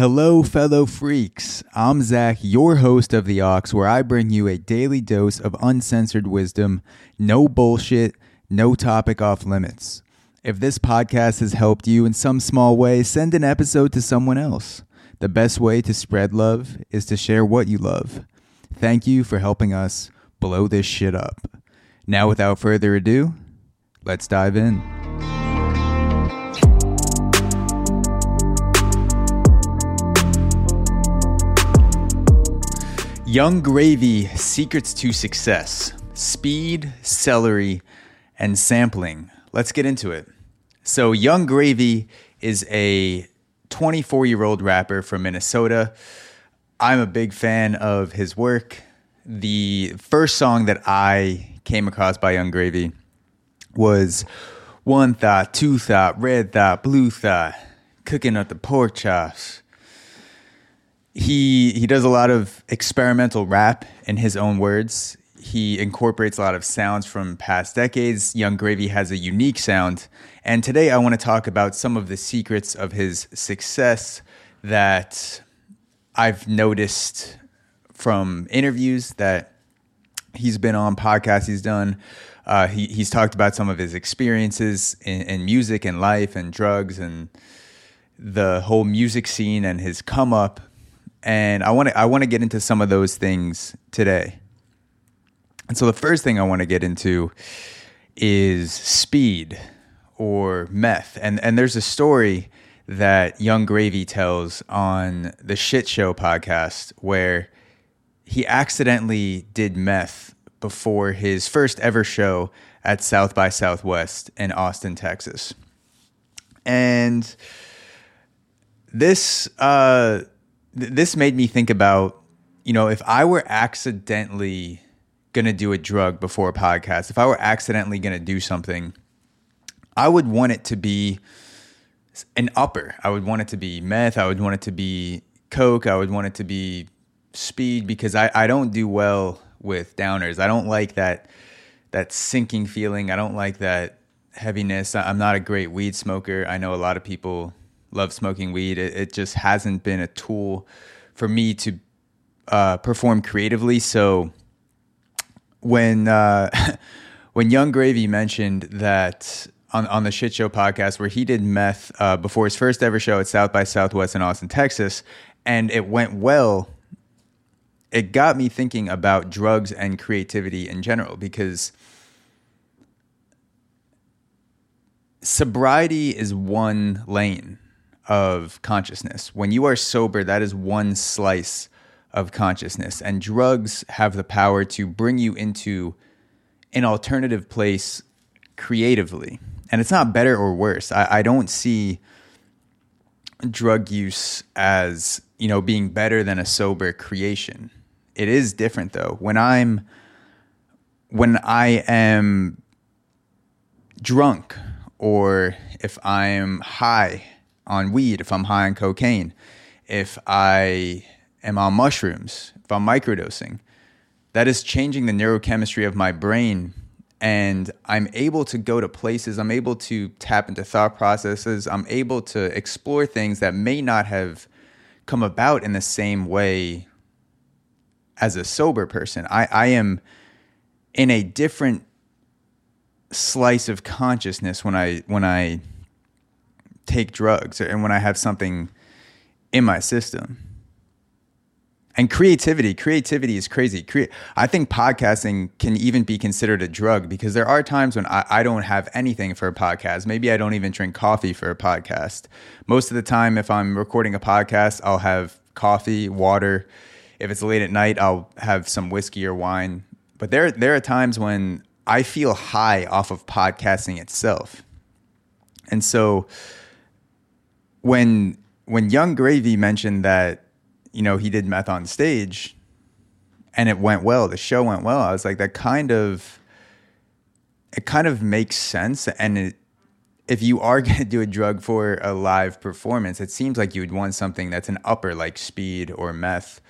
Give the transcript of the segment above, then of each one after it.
Hello, fellow freaks. I'm Zach, your host of The Aux, where I bring you a daily dose of uncensored wisdom, no bullshit, no topic off limits. If this podcast has helped you in some small way, send an episode to someone else. The best way to spread love is to share what you love. Thank you for helping us blow this shit up. Now, without further ado, let's dive in. Yung Gravy Secrets to Success Speed, Celery, and Sampling. Let's get into it. So, Yung Gravy is a 24 year old rapper from Minnesota. I'm a big fan of his work. The first song that I came across by Yung Gravy was One Thought, Two Thought, Red Thought, Blue Thought, Cooking up the Pork Chops he he does a lot of experimental rap in his own words. He incorporates a lot of sounds from past decades. Yung Gravy has a unique sound, and today I want to talk about some of the secrets of his success that I've noticed from interviews that he's been on, podcasts he's done. Uh, he, he's talked about some of his experiences in, in music and life and drugs and the whole music scene and his come up and I want to I want to get into some of those things today. And so the first thing I want to get into is speed or meth. And and there's a story that Yung Gravy tells on the Shit Show podcast where he accidentally did meth before his first ever show at South by Southwest in Austin, Texas. And this uh th- this made me think about, you know, if I were accidentally going to do a drug before a podcast, if I were accidentally going to do something, I would want it to be an upper. I would want it to be meth. I would want it to be coke. I would want it to be speed because I, I don't do well with downers. I don't like that that sinking feeling. I don't like that heaviness. I'm not a great weed smoker. I know a lot of people love smoking weed. It, it just hasn't been a tool for me to uh, perform creatively. So when uh, when Yung Gravy mentioned that on on the Shit Show podcast where he did meth uh, before his first ever show at South by Southwest in Austin, Texas, and it went well. It got me thinking about drugs and creativity in general because sobriety is one lane of consciousness. When you are sober, that is one slice of consciousness. And drugs have the power to bring you into an alternative place creatively. And it's not better or worse. I, I don't see drug use as, you know, being better than a sober creation. It is different though. When I'm when I am drunk or if I'm high on weed, if I'm high on cocaine, if I am on mushrooms, if I'm microdosing, that is changing the neurochemistry of my brain. And I'm able to go to places, I'm able to tap into thought processes, I'm able to explore things that may not have come about in the same way as a sober person. I, I am in a different slice of consciousness when I when I take drugs and when I have something in my system. And creativity, creativity is crazy. Cre- I think podcasting can even be considered a drug because there are times when I, I don't have anything for a podcast. Maybe I don't even drink coffee for a podcast. Most of the time, if I'm recording a podcast, I'll have coffee, water. If it's late at night, I'll have some whiskey or wine. But there, there are times when I feel high off of podcasting itself. And so, when when Yung Gravy mentioned that you know he did meth on stage and it went well, the show went well. I was like, that kind of it kind of makes sense. And it, if you are going to do a drug for a live performance, it seems like you would want something that's an upper, like speed or meth.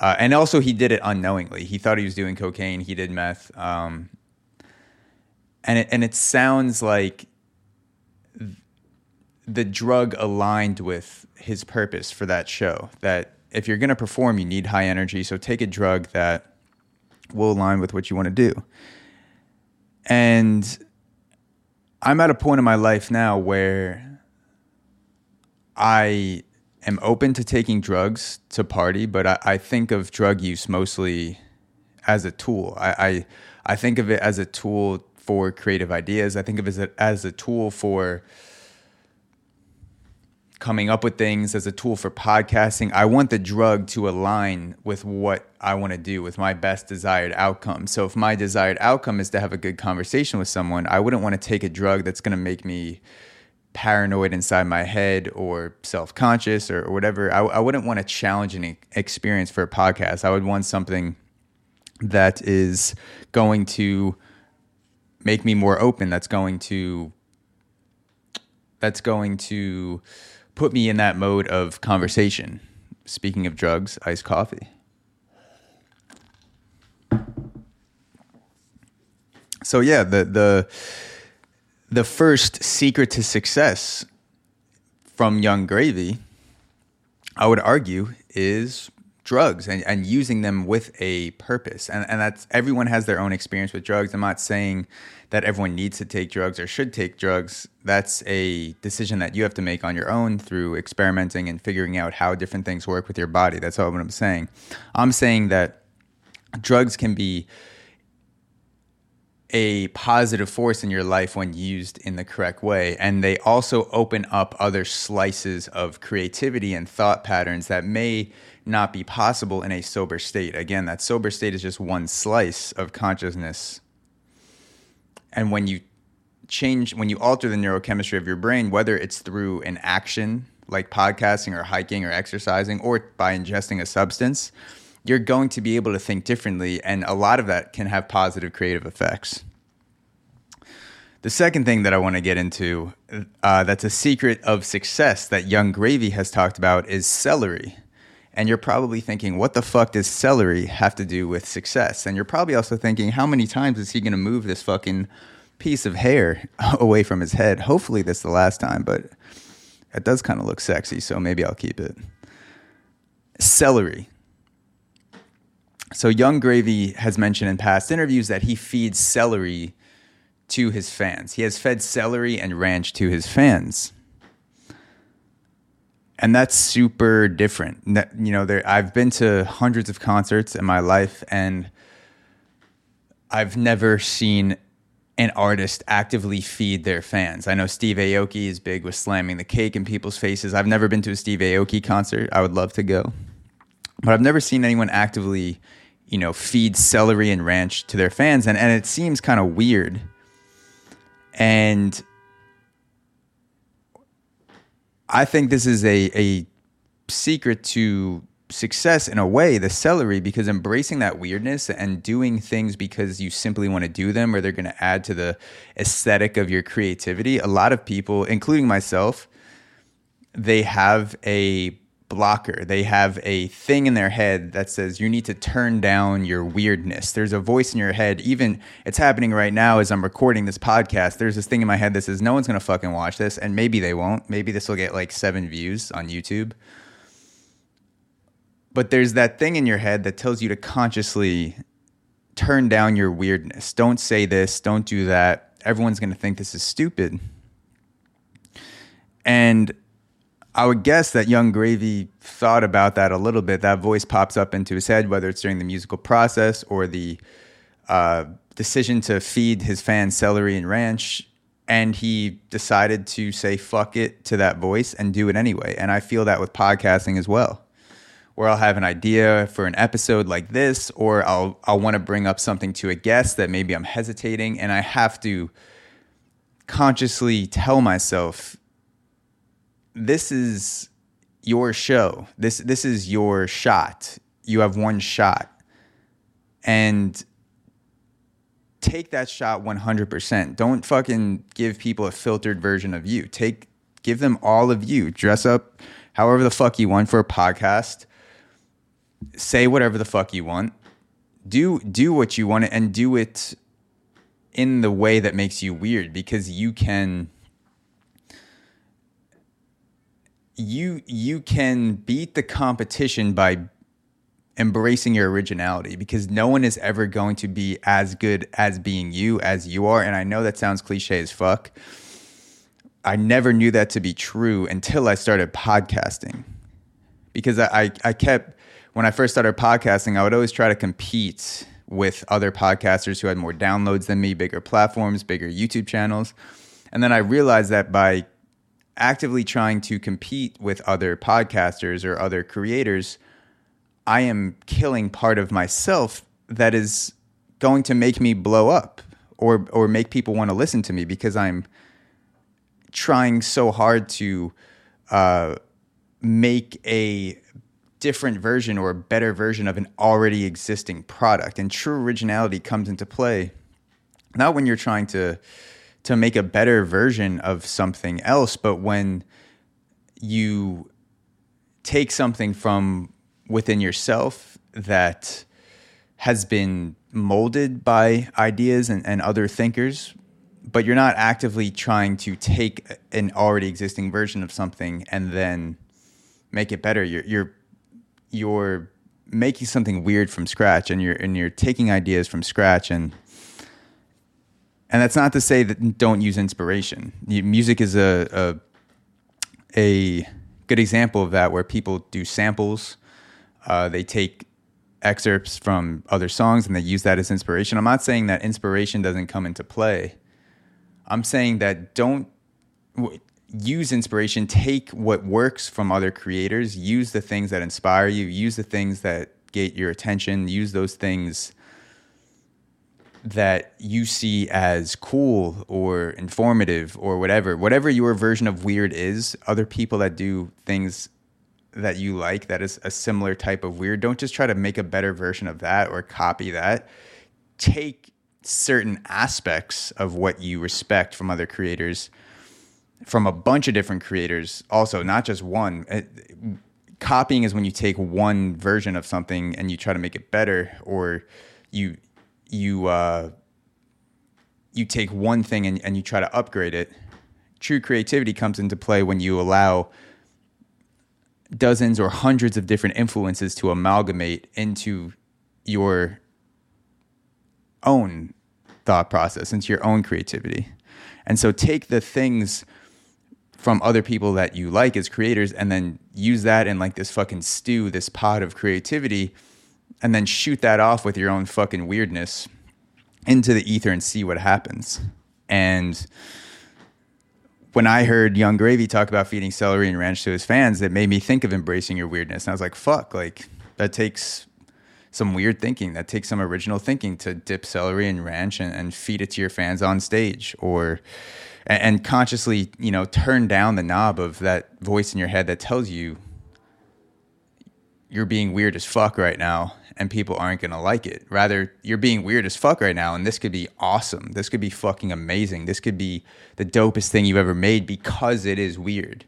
Uh, and also, he did it unknowingly. He thought he was doing cocaine. He did meth. Um, and it, and it sounds like the drug aligned with his purpose for that show. That if you're going to perform, you need high energy. So take a drug that will align with what you want to do. And I'm at a point in my life now where I am open to taking drugs to party, but I, I think of drug use mostly as a tool. I, I, I think of it as a tool for creative ideas. I think of it as a, as a tool for coming up with things as a tool for podcasting. I want the drug to align with what I want to do, with my best desired outcome. So if my desired outcome is to have a good conversation with someone, I wouldn't want to take a drug that's going to make me paranoid inside my head or self conscious or, or, whatever. I, I wouldn't want a challenging experience for a podcast. I would want something that is going to make me more open. That's going to that's going to put me in that mode of conversation. Speaking of drugs, iced coffee. So yeah, the the the first secret to success from Yung Gravy, I would argue, is drugs and, and using them with a purpose. And, and that's everyone has their own experience with drugs. I'm not saying that everyone needs to take drugs or should take drugs. That's a decision that you have to make on your own through experimenting and figuring out how different things work with your body. That's all what I'm saying. I'm saying that drugs can be a positive force in your life when used in the correct way. And they also open up other slices of creativity and thought patterns that may not be possible in a sober state. Again, that sober state is just one slice of consciousness. And when you change, when you alter the neurochemistry of your brain, whether it's through an action like podcasting or hiking or exercising or by ingesting a substance, you're going to be able to think differently, and a lot of that can have positive creative effects. The second thing that I want to get into uh, that's a secret of success that Yung Gravy has talked about is celery. And you're probably thinking, what the fuck does celery have to do with success? And you're probably also thinking, how many times is he going to move this fucking piece of hair away from his head? Hopefully, this is the last time, but it does kind of look sexy, so maybe I'll keep it. Celery. So Yung Gravy has mentioned in past interviews that he feeds celery to his fans. He has fed celery and ranch to his fans. And that's super different. You know, there I've been to hundreds of concerts in my life and I've never seen an artist actively feed their fans. I know Steve Aoki is big with slamming the cake in people's faces. I've never been to a Steve Aoki concert. I would love to go. But I've never seen anyone actively you know, feed celery and ranch to their fans. And, and it seems kind of weird. And I think this is a, a secret to success in a way, the celery, because embracing that weirdness and doing things because you simply want to do them or they're going to add to the aesthetic of your creativity. A lot of people, including myself, they have a blocker. They have a thing in their head that says you need to turn down your weirdness. There's a voice in your head. Even it's happening right now as I'm recording this podcast. There's this thing in my head that says no one's going to fucking watch this. And maybe they won't. Maybe this will get like seven views on YouTube. But there's that thing in your head that tells you to consciously turn down your weirdness. Don't say this. Don't do that. Everyone's going to think this is stupid. And I would guess that Yung Gravy thought about that a little bit. That voice pops up into his head, whether it's during the musical process or the uh, decision to feed his fans celery and ranch. And he decided to say fuck it to that voice and do it anyway. And I feel that with podcasting as well, where I'll have an idea for an episode like this, or I'll, I'll want to bring up something to a guest that maybe I'm hesitating, and I have to consciously tell myself this is your show. This this is your shot. You have one shot. And take that shot 100%. Don't fucking give people a filtered version of you. Take give them all of you. Dress up however the fuck you want for a podcast. Say whatever the fuck you want. Do do what you want and do it in the way that makes you weird because you can you you can beat the competition by embracing your originality because no one is ever going to be as good as being you as you are and I know that sounds cliche as fuck. I never knew that to be true until I started podcasting. Because I, I, I kept when I first started podcasting, I would always try to compete with other podcasters who had more downloads than me, bigger platforms, bigger YouTube channels. And then I realized that by actively trying to compete with other podcasters or other creators, I am killing part of myself that is going to make me blow up or or make people want to listen to me because I'm trying so hard to uh, make a different version or a better version of an already existing product. And true originality comes into play not when you're trying to to make a better version of something else, but when you take something from within yourself that has been molded by ideas and, and other thinkers, but you're not actively trying to take an already existing version of something and then make it better. You're you're you're making something weird from scratch and you're and you're taking ideas from scratch and and that's not to say that don't use inspiration. Music is a, a, a good example of that, where people do samples. Uh, they take excerpts from other songs and they use that as inspiration. I'm not saying that inspiration doesn't come into play. I'm saying that don't w- use inspiration. Take what works from other creators. Use the things that inspire you. Use the things that get your attention. Use those things that you see as cool or informative or whatever, whatever your version of weird is, other people that do things that you like that is a similar type of weird, don't just try to make a better version of that or copy that. Take certain aspects of what you respect from other creators from a bunch of different creators also not just one it, copying is when you take one version of something and you try to make it better or you you uh, you take one thing and, and you try to upgrade it. True creativity comes into play when you allow dozens or hundreds of different influences to amalgamate into your own thought process, into your own creativity. And so take the things from other people that you like as creators and then use that in like this fucking stew, this pot of creativity and then shoot that off with your own fucking weirdness into the ether and see what happens. And when I heard Yung Gravy talk about feeding celery and ranch to his fans, that made me think of embracing your weirdness. And I was like, fuck, like that takes some weird thinking. That takes some original thinking to dip celery and ranch and, and feed it to your fans on stage or and, and consciously, you know, turn down the knob of that voice in your head that tells you you're being weird as fuck right now and people aren't going to like it. Rather, you're being weird as fuck right now and this could be awesome. This could be fucking amazing. This could be the dopest thing you've ever made because it is weird.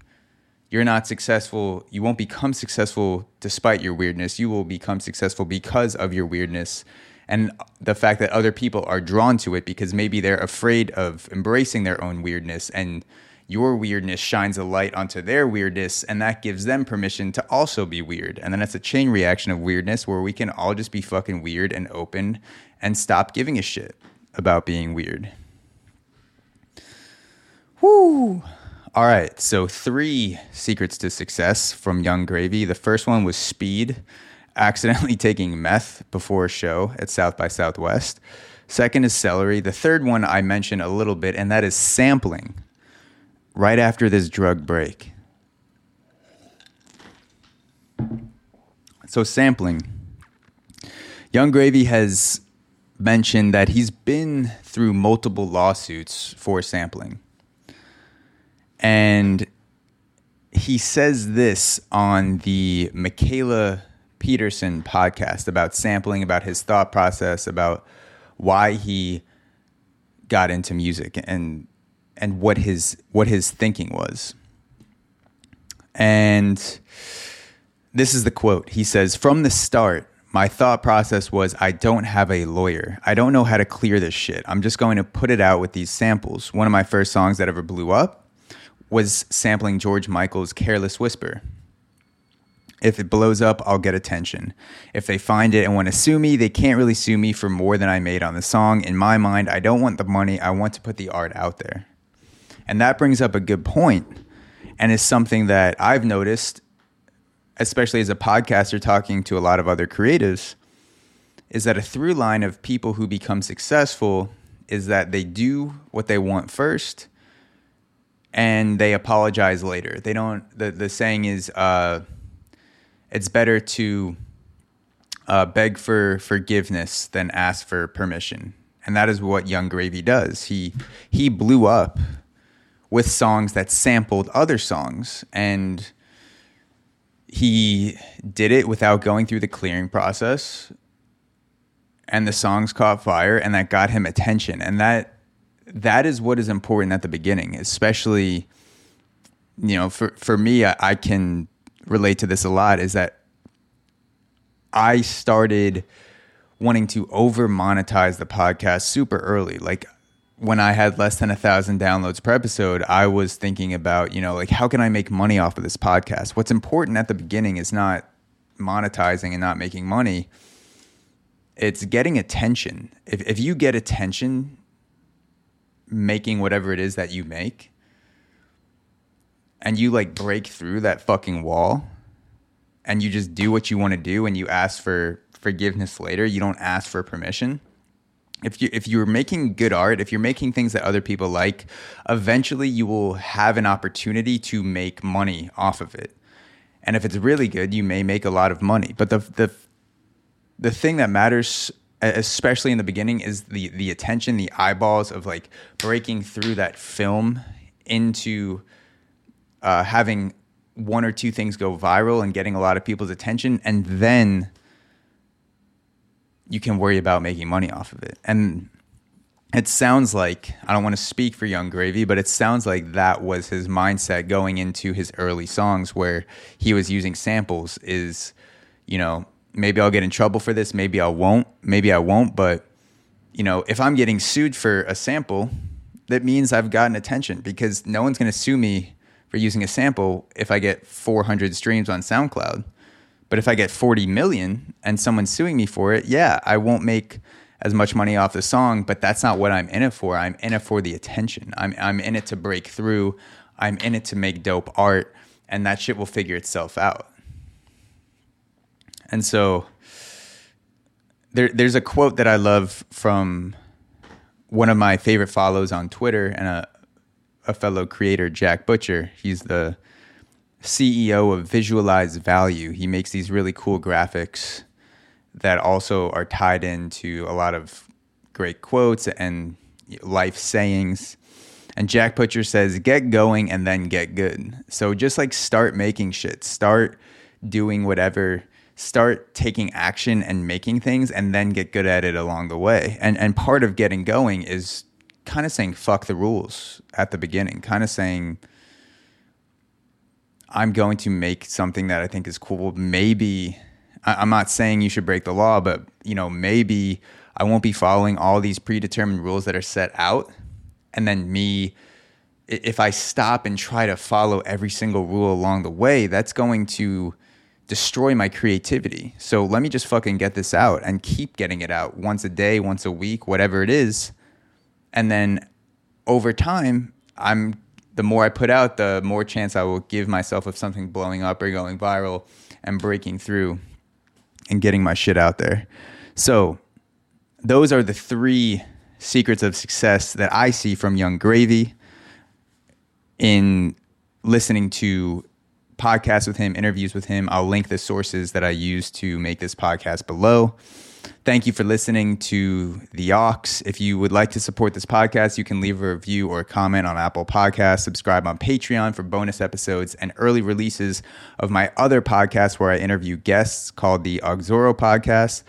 You're not successful. You won't become successful despite your weirdness. You will become successful because of your weirdness and the fact that other people are drawn to it because maybe they're afraid of embracing their own weirdness and your weirdness shines a light onto their weirdness and that gives them permission to also be weird. And then it's a chain reaction of weirdness where we can all just be fucking weird and open and stop giving a shit about being weird. Whoo! All right, so three secrets to success from Yung Gravy. The first one was speed, accidentally taking meth before a show at South by Southwest. Second is celery. The third one I mentioned a little bit, and that is sampling right after this drug break. So, sampling. Yung Gravy has mentioned that he's been through multiple lawsuits for sampling. And he says this on the Mikhaila Peterson podcast about sampling, about his thought process, about why he got into music and and what his what his thinking was. And this is the quote. He says, "From the start, my thought process was I don't have a lawyer. I don't know how to clear this shit. I'm just going to put it out with these samples. One of my first songs that ever blew up was sampling George Michael's Careless Whisper. If it blows up, I'll get attention. If they find it and want to sue me, they can't really sue me for more than I made on the song. In my mind, I don't want the money, I want to put the art out there. And that brings up a good point and is something that I've noticed, especially as a podcaster talking to a lot of other creatives, is that a through line of people who become successful is that they do what they want first and they apologize later. They don't, the, the saying is, uh, it's better to uh, beg for forgiveness than ask for permission. And that is what Yung Gravy does. He he blew up with songs that sampled other songs and he did it without going through the clearing process and the songs caught fire and that got him attention. And that that is what is important at the beginning especially you know for for me I, I can relate to this a lot is that I started wanting to over monetize the podcast super early. Like when I had less than a thousand downloads per episode, I was thinking about, you know, like how can I make money off of this podcast? What's important at the beginning is not monetizing and not making money. It's getting attention. If if you get attention making whatever it is that you make and you like break through that fucking wall and you just do what you want to do and you ask for forgiveness later, you don't ask for permission if you if you're making good art, if you're making things that other people like, eventually you will have an opportunity to make money off of it. And if it's really good, you may make a lot of money. But the the the thing that matters especially in the beginning is the the attention, the eyeballs of like breaking through that film into uh, having one or two things go viral and getting a lot of people's attention and then you can worry about making money off of it. And it sounds like I don't want to speak for Yung Gravy, but it sounds like that was his mindset going into his early songs where he was using samples is, you know, maybe I'll get in trouble for this, maybe I won't, maybe I won't, but you know, if I'm getting sued for a sample, that means I've gotten attention because no one's going to sue me for using a sample if I get 400 streams on SoundCloud. But if I get 40 million and someone's suing me for it, yeah, I won't make as much money off the song, but that's not what I'm in it for. I'm in it for the attention. I'm I'm in it to break through. I'm in it to make dope art and that shit will figure itself out. And so there there's a quote that I love from one of my favorite follows on Twitter and a a fellow creator, Jack Butcher. He's the CEO of Visualize Value. He makes these really cool graphics that also are tied into a lot of great quotes and life sayings. And Jack Butcher says, get going and then get good. So just like start making shit, start doing whatever, start taking action and making things and then get good at it along the way. And and part of getting going is kind of saying fuck the rules at the beginning, kind of saying I'm going to make something that I think is cool. Maybe I'm not saying you should break the law, but you know, maybe I won't be following all these predetermined rules that are set out. And then me, if I stop and try to follow every single rule along the way, that's going to destroy my creativity. So let me just fucking get this out and keep getting it out once a day, once a week, whatever it is. And then over time, I'm the more I put out, the more chance I will give myself of something blowing up or going viral and breaking through and getting my shit out there. So, those are the three secrets of success that I see from Yung Gravy in listening to podcasts with him, interviews with him. I'll link the sources that I use to make this podcast below. Thank you for listening to The Aux. If you would like to support this podcast, you can leave a review or a comment on Apple Podcasts, subscribe on Patreon for bonus episodes and early releases of my other podcast where I interview guests called the Auxoro Podcast.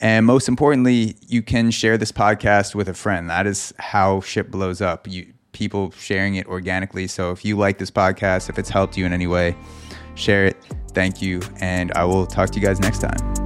And most importantly, you can share this podcast with a friend. That is how shit blows up. You people sharing it organically. So if you like this podcast, if it's helped you in any way, share it. Thank you. And I will talk to you guys next time.